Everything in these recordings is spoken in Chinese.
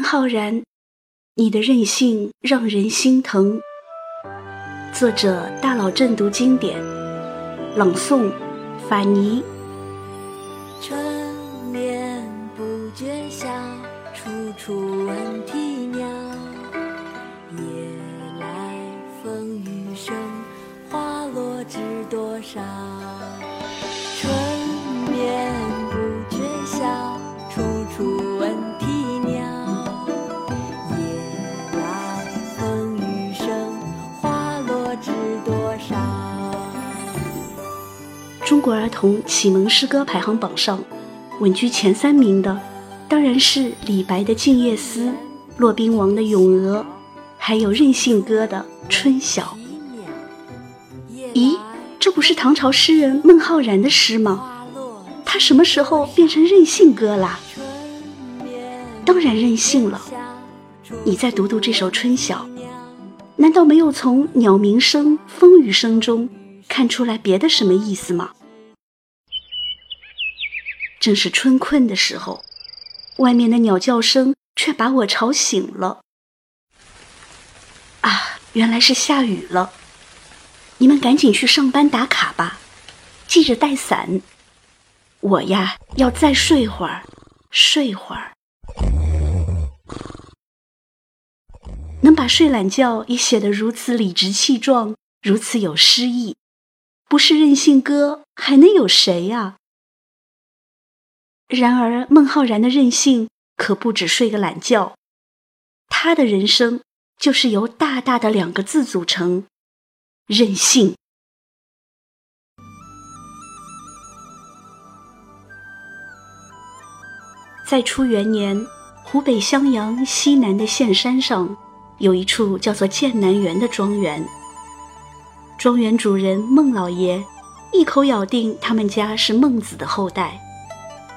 孟浩然，你的任性让人心疼。作者：大佬正读经典，朗诵：法尼。春眠不觉晓，处处闻中国儿童启蒙诗歌排行榜上，稳居前三名的，当然是李白的《静夜思》，骆宾王的《咏鹅》，还有任性歌的《春晓》。咦，这不是唐朝诗人孟浩然的诗吗？他什么时候变成任性歌啦？当然任性了。你再读读这首《春晓》，难道没有从鸟鸣声、风雨声中看出来别的什么意思吗？正是春困的时候，外面的鸟叫声却把我吵醒了。啊，原来是下雨了！你们赶紧去上班打卡吧，记着带伞。我呀，要再睡会儿，睡会儿。能把睡懒觉也写得如此理直气壮，如此有诗意，不是任性哥，还能有谁呀？然而，孟浩然的任性可不止睡个懒觉，他的人生就是由大大的两个字组成：任性。在初元年，湖北襄阳西南的县山上，有一处叫做剑南园的庄园。庄园主人孟老爷一口咬定他们家是孟子的后代，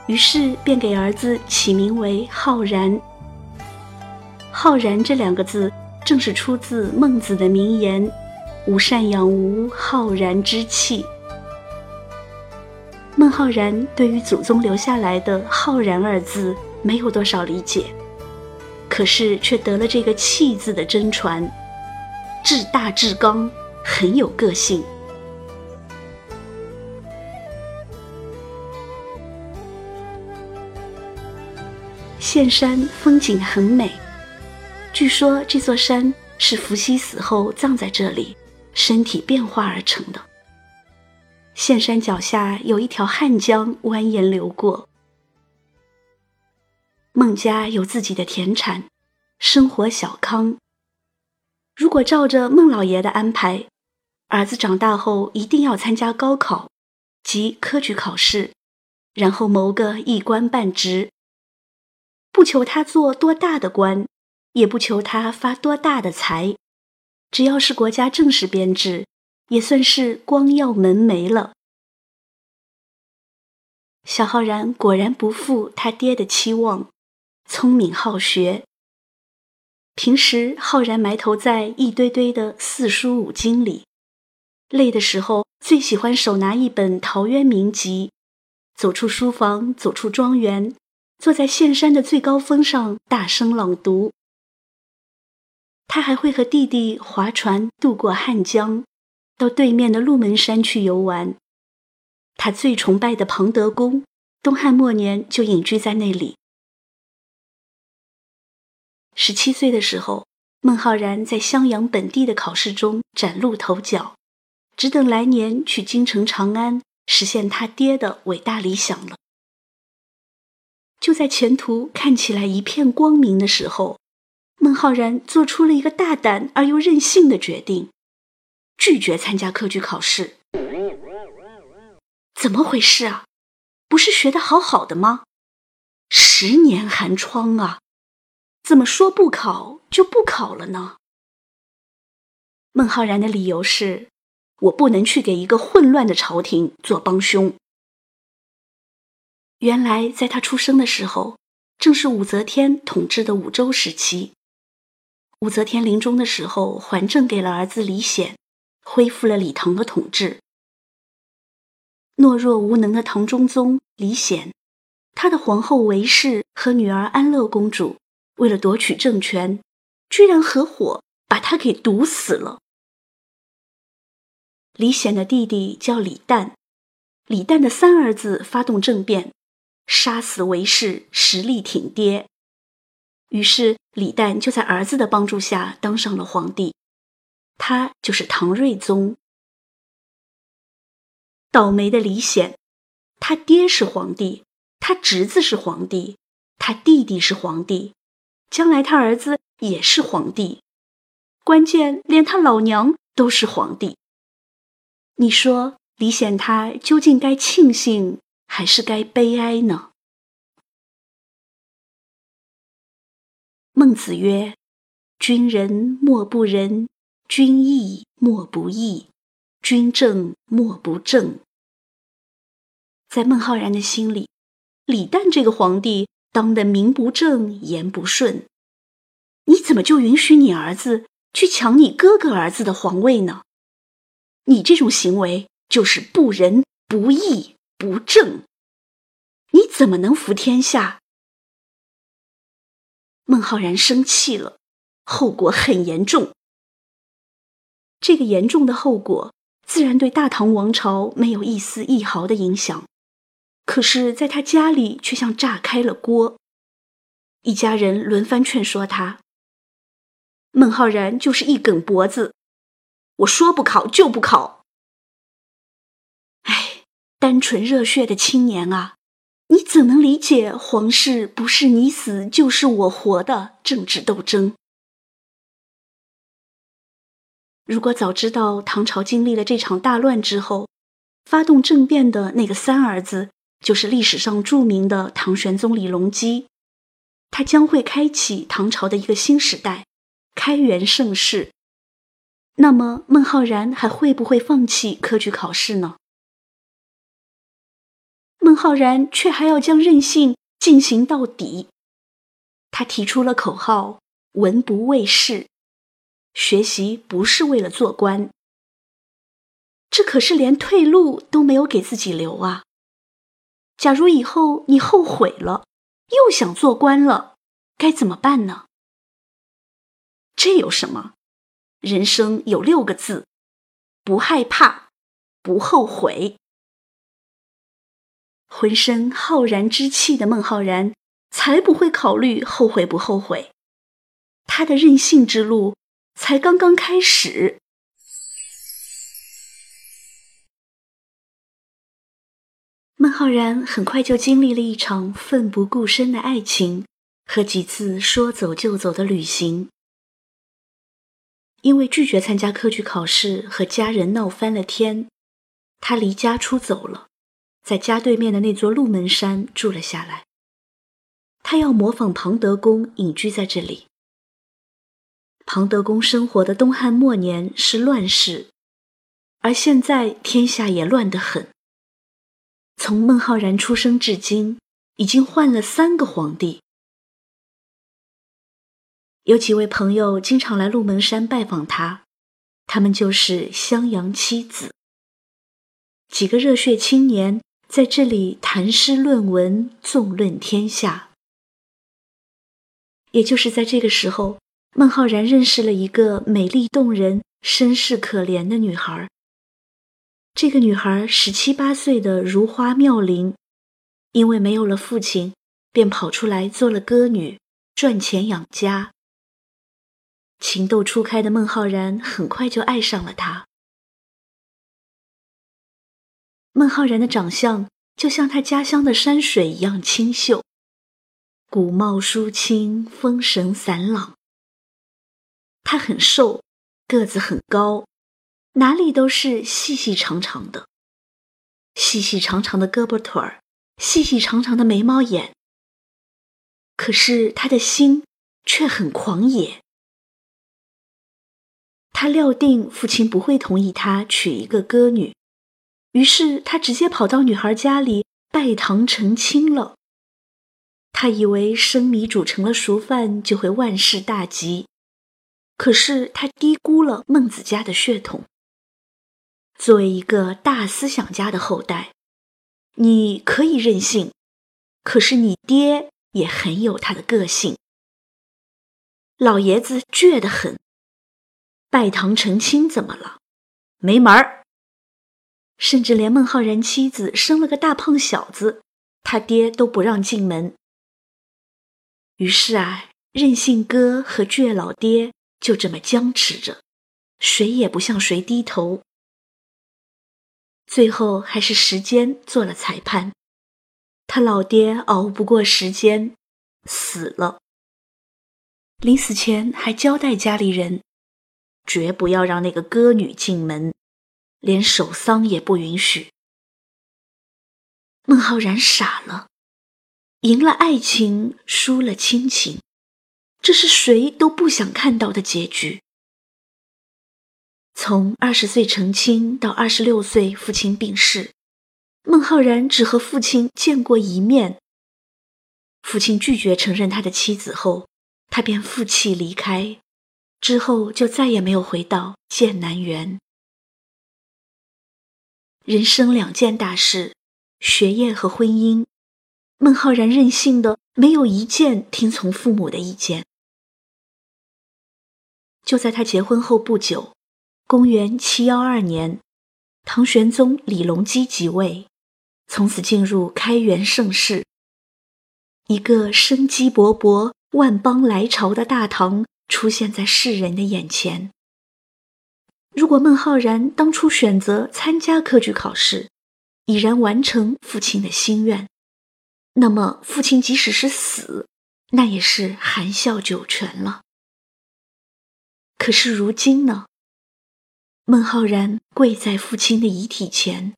于是便给儿子起名为浩然。浩然这两个字，正是出自孟子的名言：“吾善养吾浩然之气。”孟浩然对于祖宗留下来的“浩然”二字没有多少理解，可是却得了这个“气”字的真传，志大志刚，很有个性。岘山风景很美，据说这座山是伏羲死后葬在这里，身体变化而成的。岘山脚下有一条汉江蜿蜒流过。孟家有自己的田产，生活小康。如果照着孟老爷的安排，儿子长大后一定要参加高考，即科举考试，然后谋个一官半职。不求他做多大的官，也不求他发多大的财，只要是国家正式编制。也算是光耀门楣了。小浩然果然不负他爹的期望，聪明好学。平时浩然埋头在一堆堆的四书五经里，累的时候最喜欢手拿一本陶渊明集，走出书房，走出庄园，坐在县山的最高峰上大声朗读。他还会和弟弟划船渡过汉江。到对面的鹿门山去游玩，他最崇拜的庞德公，东汉末年就隐居在那里。十七岁的时候，孟浩然在襄阳本地的考试中崭露头角，只等来年去京城长安实现他爹的伟大理想了。就在前途看起来一片光明的时候，孟浩然做出了一个大胆而又任性的决定。拒绝参加科举考试，怎么回事啊？不是学的好好的吗？十年寒窗啊，怎么说不考就不考了呢？孟浩然的理由是：我不能去给一个混乱的朝廷做帮凶。原来在他出生的时候，正是武则天统治的武周时期。武则天临终的时候，还政给了儿子李显。恢复了李唐的统治。懦弱无能的唐中宗李显，他的皇后韦氏和女儿安乐公主为了夺取政权，居然合伙把他给毒死了。李显的弟弟叫李旦，李旦的三儿子发动政变，杀死韦氏，实力挺爹。于是李旦就在儿子的帮助下当上了皇帝，他就是唐睿宗。倒霉的李显，他爹是皇帝，他侄子是皇帝，他弟弟是皇帝，将来他儿子也是皇帝，关键连他老娘都是皇帝。你说李显他究竟该庆幸还是该悲哀呢？孟子曰：“君仁莫不仁，君义莫不义，君正莫不正。”在孟浩然的心里，李旦这个皇帝当的名不正言不顺，你怎么就允许你儿子去抢你哥哥儿子的皇位呢？你这种行为就是不仁、不义、不正，你怎么能服天下？孟浩然生气了，后果很严重。这个严重的后果，自然对大唐王朝没有一丝一毫的影响，可是，在他家里却像炸开了锅。一家人轮番劝说他，孟浩然就是一梗脖子。我说不考就不考。单纯热血的青年啊，你怎能理解皇室不是你死就是我活的政治斗争？如果早知道唐朝经历了这场大乱之后，发动政变的那个三儿子就是历史上著名的唐玄宗李隆基，他将会开启唐朝的一个新时代，开元盛世。那么，孟浩然还会不会放弃科举考试呢？孟浩然却还要将任性进行到底。他提出了口号：“文不为仕，学习不是为了做官。”这可是连退路都没有给自己留啊！假如以后你后悔了，又想做官了，该怎么办呢？这有什么？人生有六个字：不害怕，不后悔。浑身浩然之气的孟浩然，才不会考虑后悔不后悔。他的任性之路才刚刚开始。孟浩然很快就经历了一场奋不顾身的爱情和几次说走就走的旅行。因为拒绝参加科举考试，和家人闹翻了天，他离家出走了，在家对面的那座鹿门山住了下来。他要模仿庞德公隐居在这里。庞德公生活的东汉末年是乱世，而现在天下也乱得很。从孟浩然出生至今，已经换了三个皇帝。有几位朋友经常来鹿门山拜访他，他们就是襄阳七子。几个热血青年在这里谈诗论文，纵论天下。也就是在这个时候，孟浩然认识了一个美丽动人、身世可怜的女孩。这个女孩十七八岁的如花妙龄，因为没有了父亲，便跑出来做了歌女，赚钱养家。情窦初开的孟浩然很快就爱上了她。孟浩然的长相就像他家乡的山水一样清秀，古貌疏清，风神散朗。他很瘦，个子很高，哪里都是细细长长的，细细长长的胳膊腿儿，细细长长的眉毛眼。可是他的心却很狂野。他料定父亲不会同意他娶一个歌女，于是他直接跑到女孩家里拜堂成亲了。他以为生米煮成了熟饭就会万事大吉，可是他低估了孟子家的血统。作为一个大思想家的后代，你可以任性，可是你爹也很有他的个性。老爷子倔得很。拜堂成亲怎么了？没门儿！甚至连孟浩然妻子生了个大胖小子，他爹都不让进门。于是啊，任性哥和倔老爹就这么僵持着，谁也不向谁低头。最后还是时间做了裁判，他老爹熬不过时间，死了。临死前还交代家里人，绝不要让那个歌女进门，连守丧也不允许。孟浩然傻了，赢了爱情，输了亲情，这是谁都不想看到的结局。从二十岁成亲到二十六岁父亲病逝，孟浩然只和父亲见过一面。父亲拒绝承认他的妻子后，他便负气离开，之后就再也没有回到剑南园。人生两件大事，学业和婚姻，孟浩然任性的没有一件听从父母的意见。就在他结婚后不久。公元七幺二年，唐玄宗李隆基即位，从此进入开元盛世。一个生机勃勃、万邦来朝的大唐出现在世人的眼前。如果孟浩然当初选择参加科举考试，已然完成父亲的心愿，那么父亲即使是死，那也是含笑九泉了。可是如今呢？孟浩然跪在父亲的遗体前，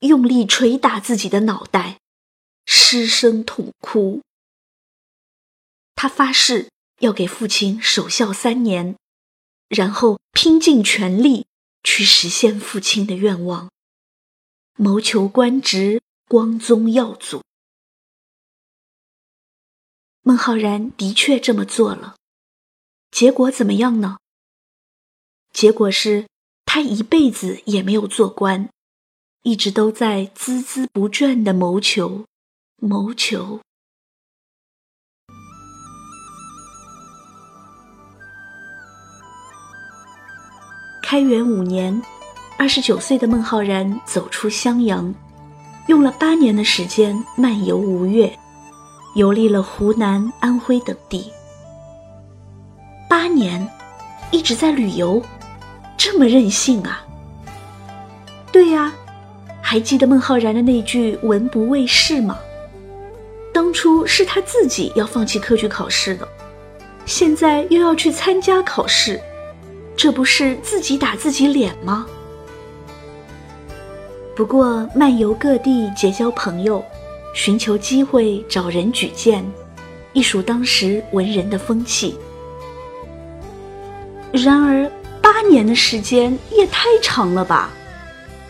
用力捶打自己的脑袋，失声痛哭。他发誓要给父亲守孝三年，然后拼尽全力去实现父亲的愿望，谋求官职，光宗耀祖。孟浩然的确这么做了，结果怎么样呢？结果是。他一辈子也没有做官，一直都在孜孜不倦的谋求，谋求。开元五年，二十九岁的孟浩然走出襄阳，用了八年的时间漫游吴越，游历了湖南、安徽等地。八年，一直在旅游。这么任性啊！对呀，还记得孟浩然的那句“文不为世”吗？当初是他自己要放弃科举考试的，现在又要去参加考试，这不是自己打自己脸吗？不过漫游各地结交朋友，寻求机会找人举荐，亦属当时文人的风气。然而。八年的时间也太长了吧？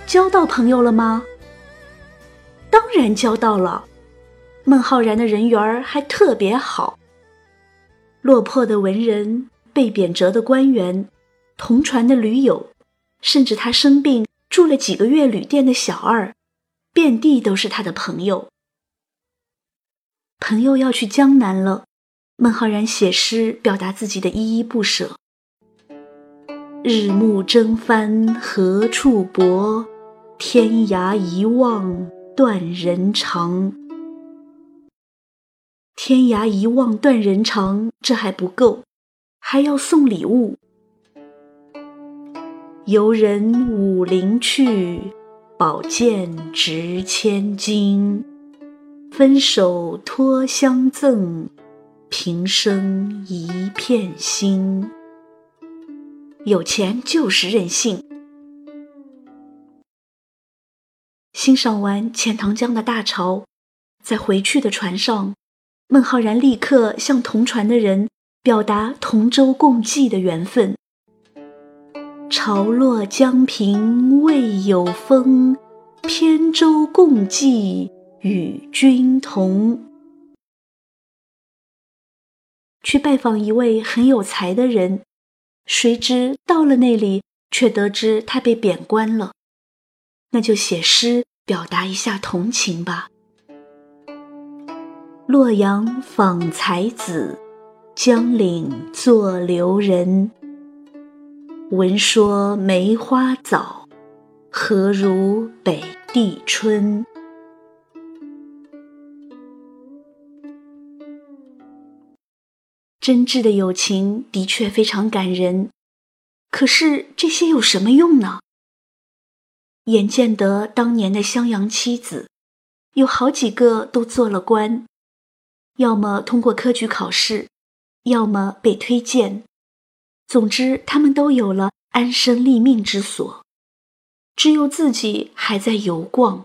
交到朋友了吗？当然交到了。孟浩然的人缘还特别好。落魄的文人、被贬谪的官员、同船的驴友，甚至他生病住了几个月旅店的小二，遍地都是他的朋友。朋友要去江南了，孟浩然写诗表达自己的依依不舍。日暮征帆何处泊？天涯一望断人肠。天涯一望断人肠，这还不够，还要送礼物。游人武陵去，宝剑值千金。分手托相赠，平生一片心。有钱就是任性。欣赏完钱塘江的大潮，在回去的船上，孟浩然立刻向同船的人表达同舟共济的缘分。潮落江平未有风，扁舟共济与君同。去拜访一位很有才的人。谁知到了那里，却得知他被贬官了。那就写诗表达一下同情吧。洛阳访才子，江岭作留人。闻说梅花早，何如北地春？真挚的友情的确非常感人，可是这些有什么用呢？眼见得当年的襄阳妻子，有好几个都做了官，要么通过科举考试，要么被推荐，总之他们都有了安身立命之所，只有自己还在游逛。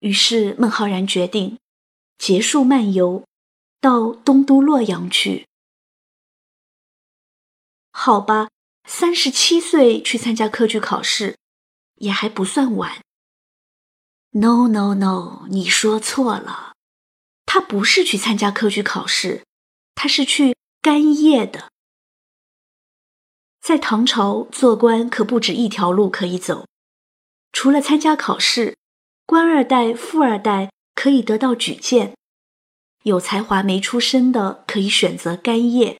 于是孟浩然决定结束漫游。到东都洛阳去，好吧，三十七岁去参加科举考试，也还不算晚。No no no，你说错了，他不是去参加科举考试，他是去干叶的。在唐朝做官可不止一条路可以走，除了参加考试，官二代、富二代可以得到举荐。有才华没出身的可以选择干谒。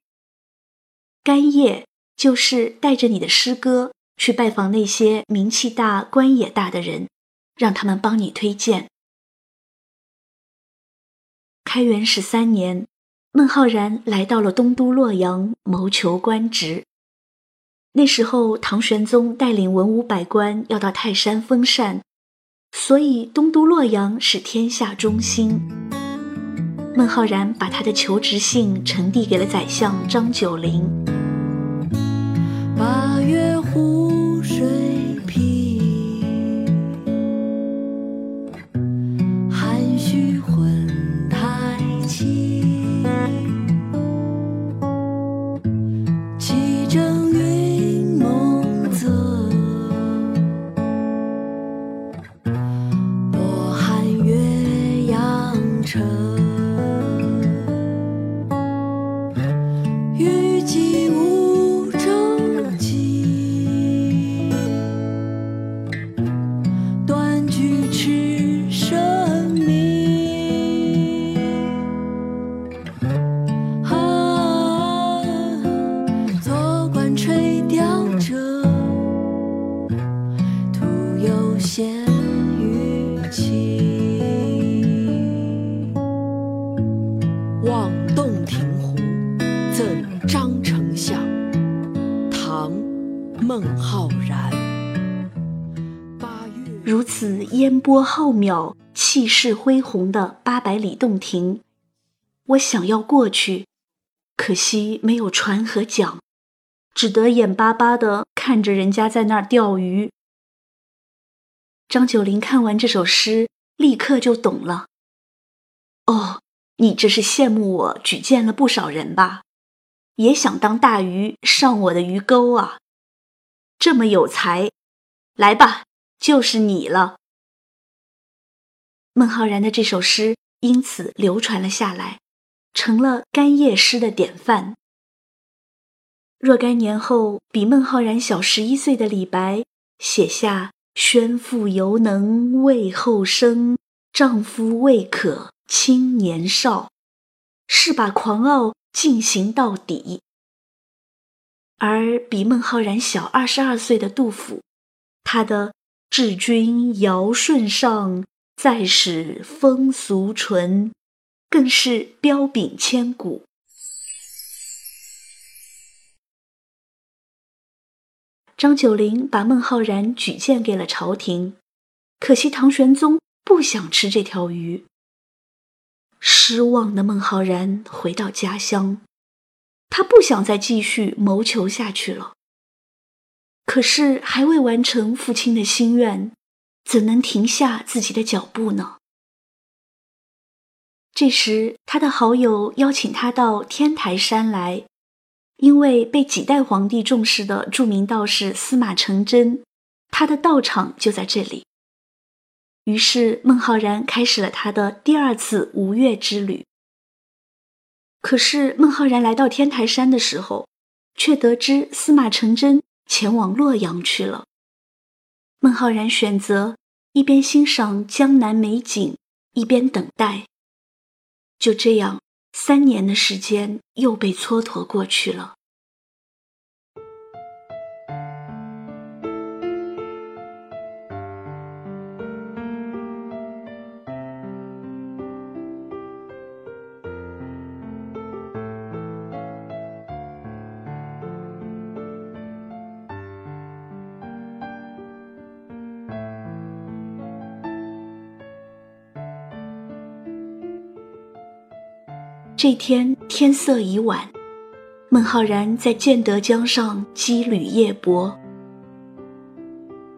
干谒就是带着你的诗歌去拜访那些名气大、官也大的人，让他们帮你推荐。开元十三年，孟浩然来到了东都洛阳，谋求官职。那时候，唐玄宗带领文武百官要到泰山封禅，所以东都洛阳是天下中心。孟浩然把他的求职信呈递给了宰相张九龄。八月湖水。浩渺、气势恢宏的八百里洞庭，我想要过去，可惜没有船和桨，只得眼巴巴的看着人家在那儿钓鱼。张九龄看完这首诗，立刻就懂了。哦，你这是羡慕我举荐了不少人吧？也想当大鱼上我的鱼钩啊？这么有才，来吧！就是你了。孟浩然的这首诗因此流传了下来，成了干叶诗的典范。若干年后，比孟浩然小十一岁的李白写下“宣父犹能畏后生，丈夫未可轻年少”，是把狂傲进行到底。而比孟浩然小二十二岁的杜甫，他的。治君尧舜上，再使风俗淳，更是彪炳千古。张九龄把孟浩然举荐给了朝廷，可惜唐玄宗不想吃这条鱼。失望的孟浩然回到家乡，他不想再继续谋求下去了。可是还未完成父亲的心愿，怎能停下自己的脚步呢？这时，他的好友邀请他到天台山来，因为被几代皇帝重视的著名道士司马承祯，他的道场就在这里。于是，孟浩然开始了他的第二次吴越之旅。可是，孟浩然来到天台山的时候，却得知司马承祯。前往洛阳去了。孟浩然选择一边欣赏江南美景，一边等待。就这样，三年的时间又被蹉跎过去了。这天天色已晚，孟浩然在建德江上羁旅夜泊。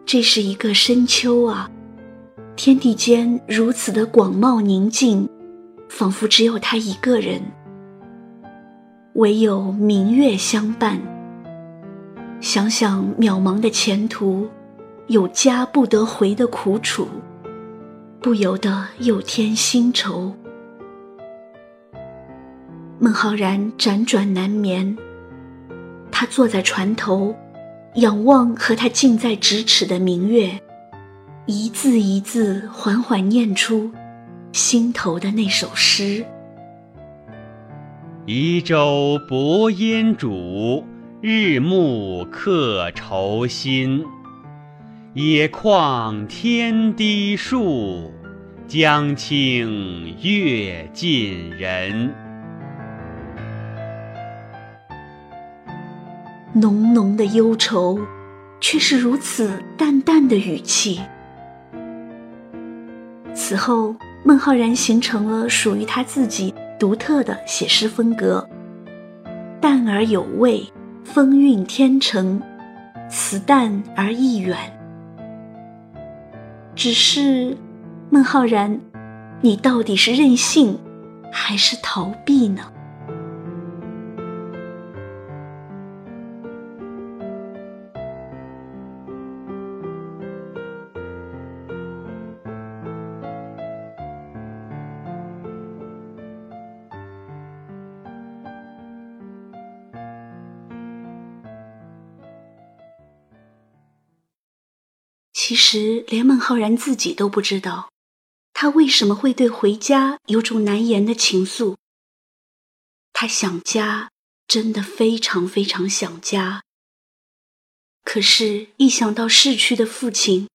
这是一个深秋啊，天地间如此的广袤宁静，仿佛只有他一个人，唯有明月相伴。想想渺茫的前途，有家不得回的苦楚，不由得又添新愁。孟浩然辗转难眠，他坐在船头，仰望和他近在咫尺的明月，一字一字缓缓念出心头的那首诗：“移舟泊烟渚，日暮客愁新。野旷天低树，江清月近人。”浓浓的忧愁，却是如此淡淡的语气。此后，孟浩然形成了属于他自己独特的写诗风格，淡而有味，风韵天成，词淡而意远。只是，孟浩然，你到底是任性，还是逃避呢？其实，连孟浩然自己都不知道，他为什么会对回家有种难言的情愫。他想家，真的非常非常想家。可是，一想到逝去的父亲，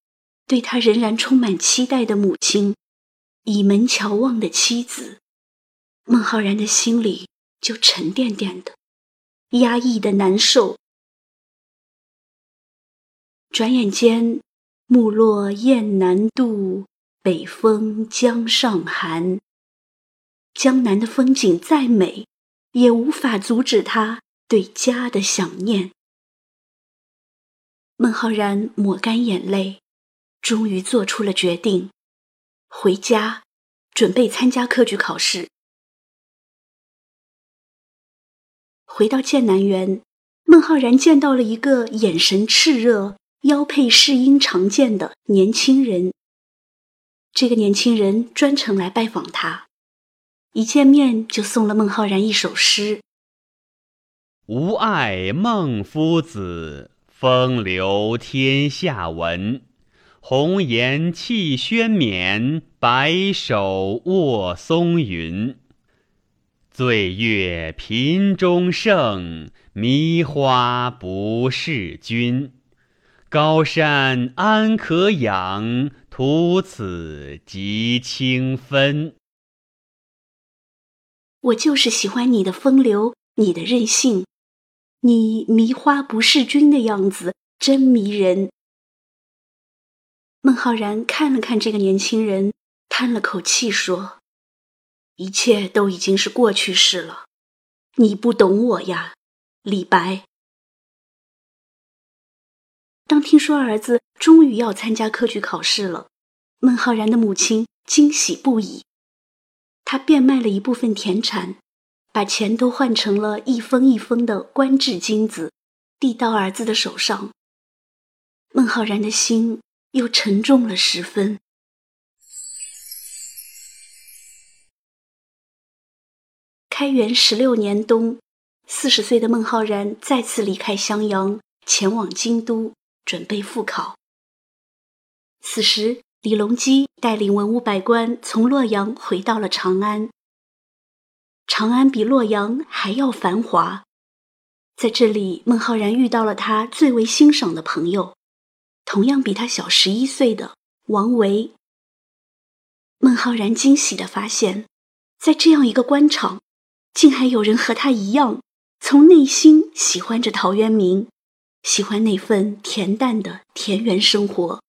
对他仍然充满期待的母亲，倚门瞧望的妻子，孟浩然的心里就沉甸甸的，压抑的难受。转眼间。木落雁南渡，北风江上寒。江南的风景再美，也无法阻止他对家的想念。孟浩然抹干眼泪，终于做出了决定，回家准备参加科举考试。回到剑南园，孟浩然见到了一个眼神炽热。腰佩世英长剑的年轻人，这个年轻人专程来拜访他，一见面就送了孟浩然一首诗：“吾爱孟夫子，风流天下闻。红颜弃轩冕，白首卧松云。醉月频中圣，迷花不是君。”高山安可仰，徒此极清芬。我就是喜欢你的风流，你的任性，你迷花不识君的样子真迷人。孟浩然看了看这个年轻人，叹了口气说：“一切都已经是过去式了，你不懂我呀，李白。”当听说儿子终于要参加科举考试了，孟浩然的母亲惊喜不已。他变卖了一部分田产，把钱都换成了一封一封的官制金子，递到儿子的手上。孟浩然的心又沉重了十分。开元十六年冬，四十岁的孟浩然再次离开襄阳，前往京都。准备复考。此时，李隆基带领文武百官从洛阳回到了长安。长安比洛阳还要繁华。在这里，孟浩然遇到了他最为欣赏的朋友，同样比他小十一岁的王维。孟浩然惊喜地发现，在这样一个官场，竟还有人和他一样，从内心喜欢着陶渊明，喜欢那份恬淡的田园生活。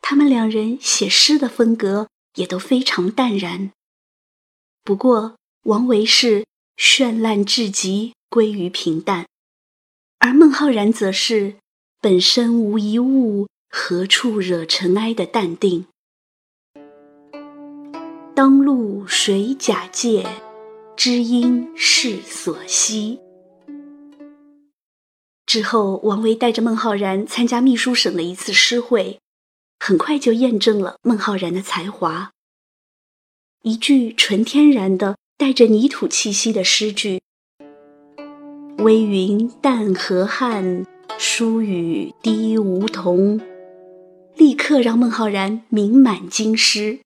他们两人写诗的风格也都非常淡然。不过，王维是绚烂至极，归于平淡；而孟浩然则是本身无一物，何处惹尘埃的淡定。当路谁假借？知音是所惜。之后，王维带着孟浩然参加秘书省的一次诗会，很快就验证了孟浩然的才华。一句纯天然的、带着泥土气息的诗句：“微云淡河汉，疏雨滴梧桐”，立刻让孟浩然名满京师。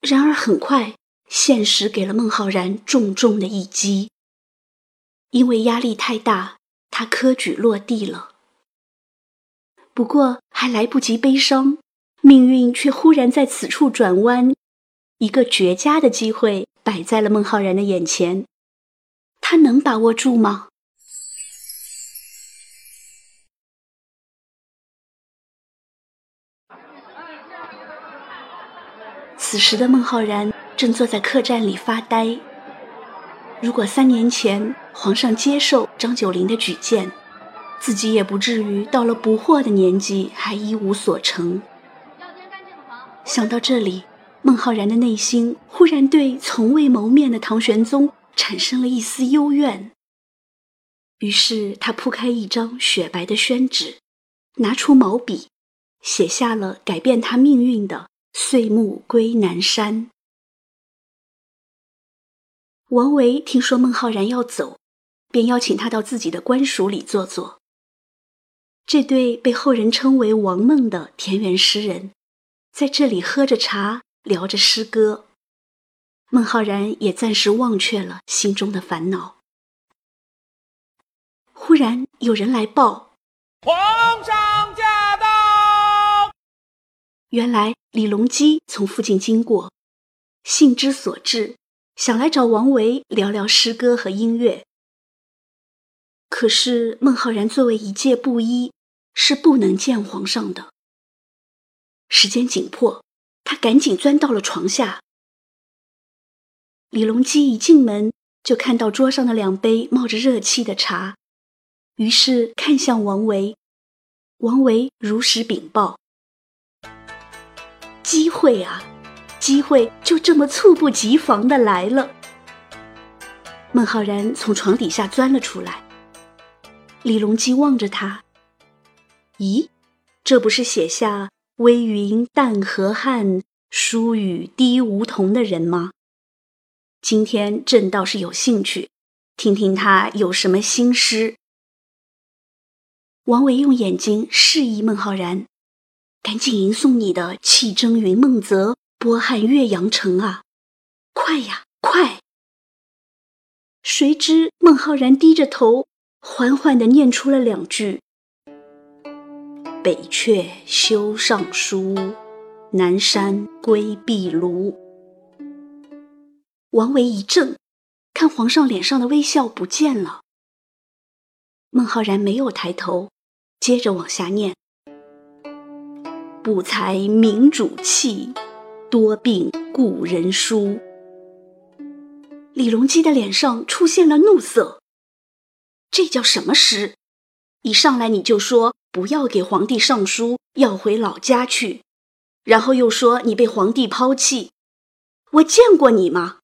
然而，很快现实给了孟浩然重重的一击，因为压力太大，他科举落地了。不过，还来不及悲伤。命运却忽然在此处转弯，一个绝佳的机会摆在了孟浩然的眼前，他能把握住吗？此时的孟浩然正坐在客栈里发呆。如果三年前皇上接受张九龄的举荐，自己也不至于到了不惑的年纪还一无所成。想到这里，孟浩然的内心忽然对从未谋面的唐玄宗产生了一丝幽怨。于是他铺开一张雪白的宣纸，拿出毛笔，写下了改变他命运的“岁暮归南山”。王维听说孟浩然要走，便邀请他到自己的官署里坐坐。这对被后人称为“王孟”的田园诗人。在这里喝着茶，聊着诗歌，孟浩然也暂时忘却了心中的烦恼。忽然有人来报：“皇上驾到！”原来李隆基从附近经过，兴之所至，想来找王维聊聊诗歌和音乐。可是孟浩然作为一介布衣，是不能见皇上的。时间紧迫，他赶紧钻到了床下。李隆基一进门就看到桌上的两杯冒着热气的茶，于是看向王维。王维如实禀报：“机会啊，机会就这么猝不及防的来了。”孟浩然从床底下钻了出来。李隆基望着他：“咦，这不是写下？”微云淡河汉，疏雨滴梧桐的人吗？今天朕倒是有兴趣，听听他有什么新诗。王维用眼睛示意孟浩然，赶紧吟诵你的“气蒸云梦泽，波撼岳阳城”啊！快呀，快！谁知孟浩然低着头，缓缓地念出了两句。北阙修上书，南山归壁庐。王维一怔，看皇上脸上的微笑不见了。孟浩然没有抬头，接着往下念：不才明主气，多病故人疏。李隆基的脸上出现了怒色，这叫什么诗？一上来你就说。不要给皇帝上书，要回老家去，然后又说你被皇帝抛弃，我见过你吗？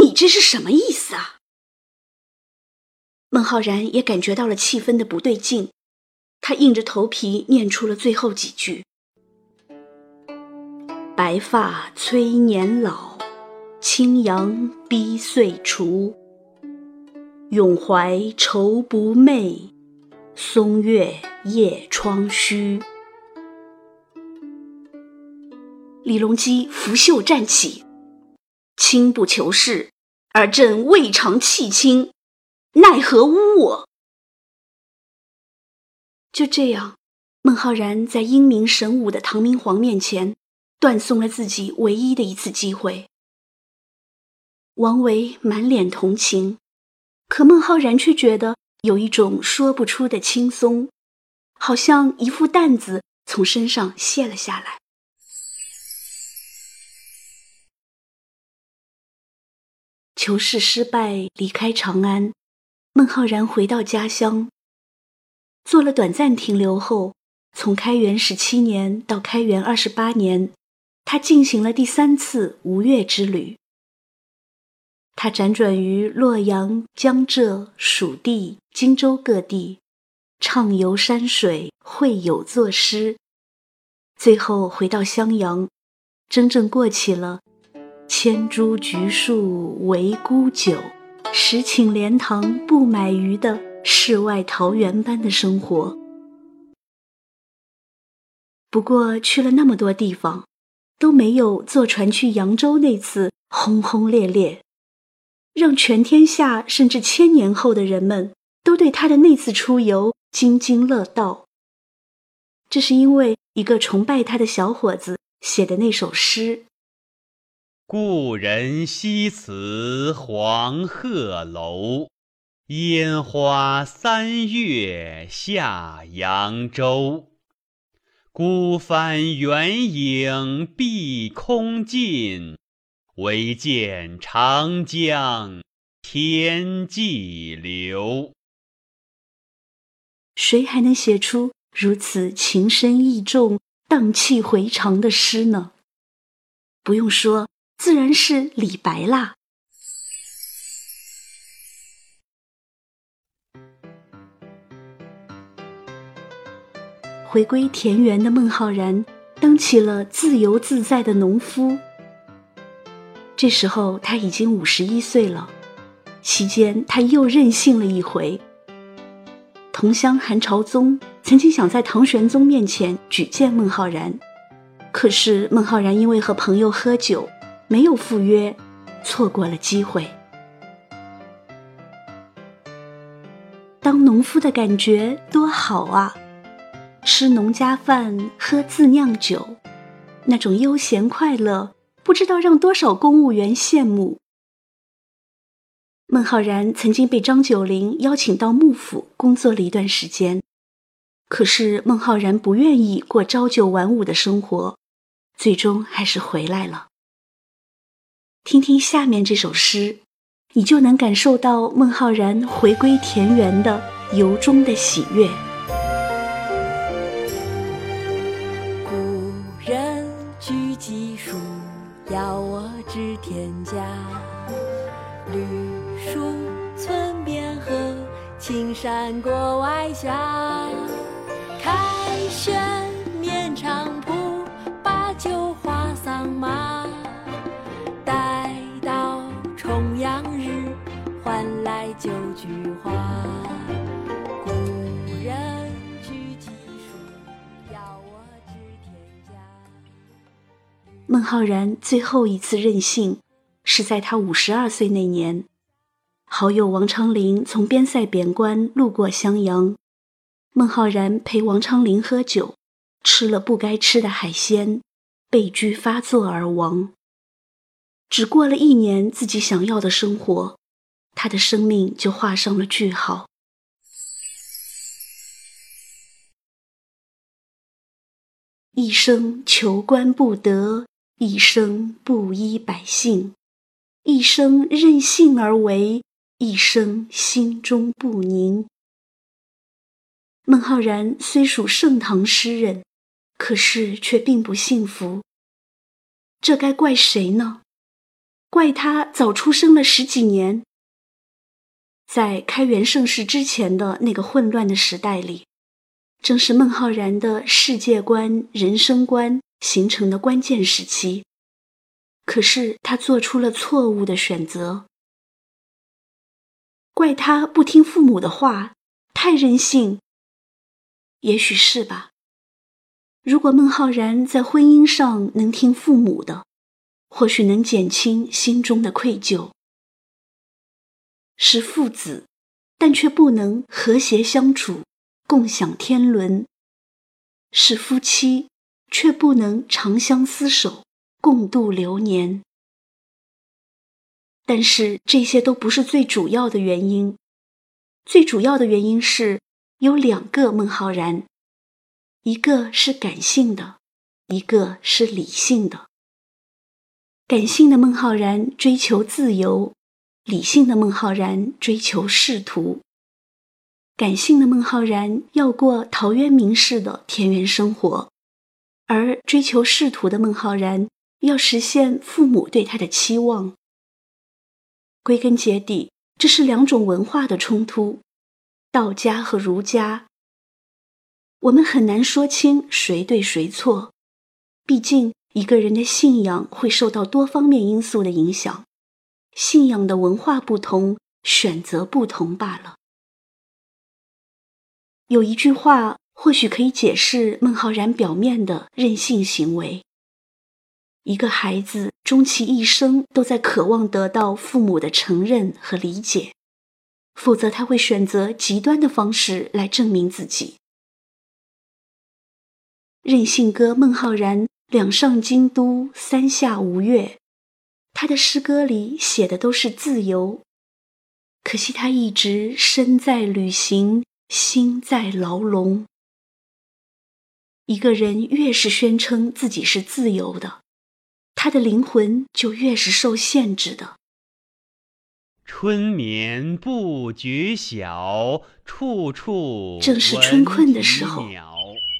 你这是什么意思啊？孟浩然也感觉到了气氛的不对劲，他硬着头皮念出了最后几句：“白发催年老，青阳逼岁除。永怀愁不寐。”松月夜窗虚。李隆基拂袖站起：“卿不求是，而朕未尝弃卿，奈何污我？”就这样，孟浩然在英明神武的唐明皇面前，断送了自己唯一的一次机会。王维满脸同情，可孟浩然却觉得有一种说不出的轻松，好像一副担子从身上卸了下来。求是失败，离开长安，孟浩然回到家乡，做了短暂停留后，从开元十七年到开元二十八年，他进行了第三次吴越之旅。他辗转于洛阳、江浙、蜀地、荆州各地，畅游山水，会友作诗，最后回到襄阳，真正过起了“千株菊树为孤酒，十顷莲塘不买鱼”的世外桃源般的生活。不过去了那么多地方，都没有坐船去扬州那次轰轰烈烈。让全天下甚至千年后的人们都对他的那次出游津津乐道。这是因为一个崇拜他的小伙子写的那首诗：“故人西辞黄鹤楼，烟花三月下扬州。孤帆远影碧空尽。”唯见长江天际流。谁还能写出如此情深意重、荡气回肠的诗呢？不用说，自然是李白啦。回归田园的孟浩然，当起了自由自在的农夫。这时候他已经五十一岁了，期间他又任性了一回。同乡韩朝宗曾经想在唐玄宗面前举荐孟浩然，可是孟浩然因为和朋友喝酒，没有赴约，错过了机会。当农夫的感觉多好啊！吃农家饭，喝自酿酒，那种悠闲快乐。不知道让多少公务员羡慕。孟浩然曾经被张九龄邀请到幕府工作了一段时间，可是孟浩然不愿意过朝九晚五的生活，最终还是回来了。听听下面这首诗，你就能感受到孟浩然回归田园的由衷的喜悦。田家绿树村边合，青山郭外下。开轩面场圃，把酒话桑麻。待到重阳日，还来九菊花。故人具鸡黍，邀我至田家。孟浩然最后一次任性。是在他五十二岁那年，好友王昌龄从边塞贬官路过襄阳，孟浩然陪王昌龄喝酒，吃了不该吃的海鲜，被疽发作而亡。只过了一年，自己想要的生活，他的生命就画上了句号。一生求官不得，一生不依百姓。一生任性而为，一生心中不宁。孟浩然虽属盛唐诗人，可是却并不幸福。这该怪谁呢？怪他早出生了十几年。在开元盛世之前的那个混乱的时代里，正是孟浩然的世界观、人生观形成的关键时期。可是他做出了错误的选择，怪他不听父母的话，太任性。也许是吧。如果孟浩然在婚姻上能听父母的，或许能减轻心中的愧疚。是父子，但却不能和谐相处，共享天伦；是夫妻，却不能长相厮守，共度流年。但是这些都不是最主要的原因，最主要的原因是有两个孟浩然。一个是感性的，一个是理性的。感性的孟浩然追求自由，理性的孟浩然追求仕途。感性的孟浩然要过陶渊明式的田园生活，而追求仕途的孟浩然要实现父母对他的期望。归根结底，这是两种文化的冲突：道家和儒家。我们很难说清谁对谁错，毕竟一个人的信仰会受到多方面因素的影响，信仰的文化不同，选择不同罢了。有一句话或许可以解释孟浩然表面的任性行为：一个孩子终其一生都在渴望得到父母的承认和理解，否则他会选择极端的方式来证明自己。任性哥孟浩然两上京都，三下吴越，他的诗歌里写的都是自由。可惜他一直身在旅行，心在牢笼。一个人越是宣称自己是自由的，他的灵魂就越是受限制的。春眠不觉晓，处处正是春困的时候。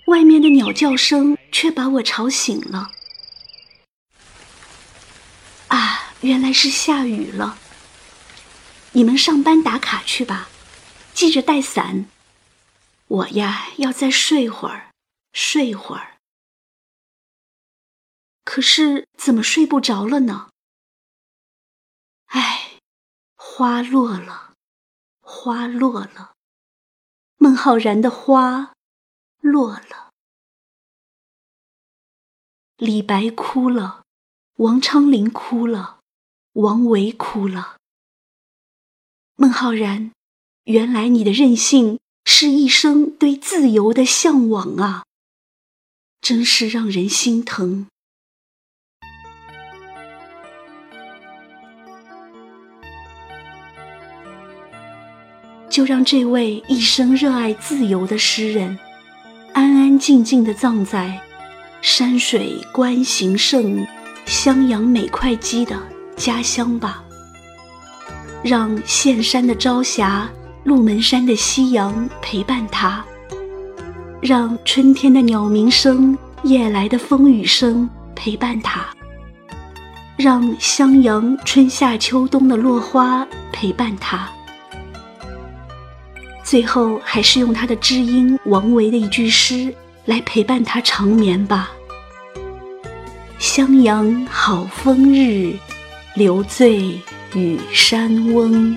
外面的鸟叫声却把我吵醒了。啊，原来是下雨了。你们上班打卡去吧，记着带伞。我呀，要再睡会儿，睡会儿。可是怎么睡不着了呢？唉，花落了，花落了。孟浩然的花。落了，李白哭了，王昌龄哭了，王维哭了。孟浩然，原来你的任性是一生对自由的向往啊，真是让人心疼。就让这位一生热爱自由的诗人。安安静静地葬在山水观形胜、襄阳美会稽的家乡吧。让岘山的朝霞、鹿门山的夕阳陪伴他；让春天的鸟鸣声、夜来的风雨声陪伴他；让襄阳春夏秋冬的落花陪伴他。最后，还是用他的知音王维的一句诗来陪伴他长眠吧。襄阳好风日，留醉与山翁。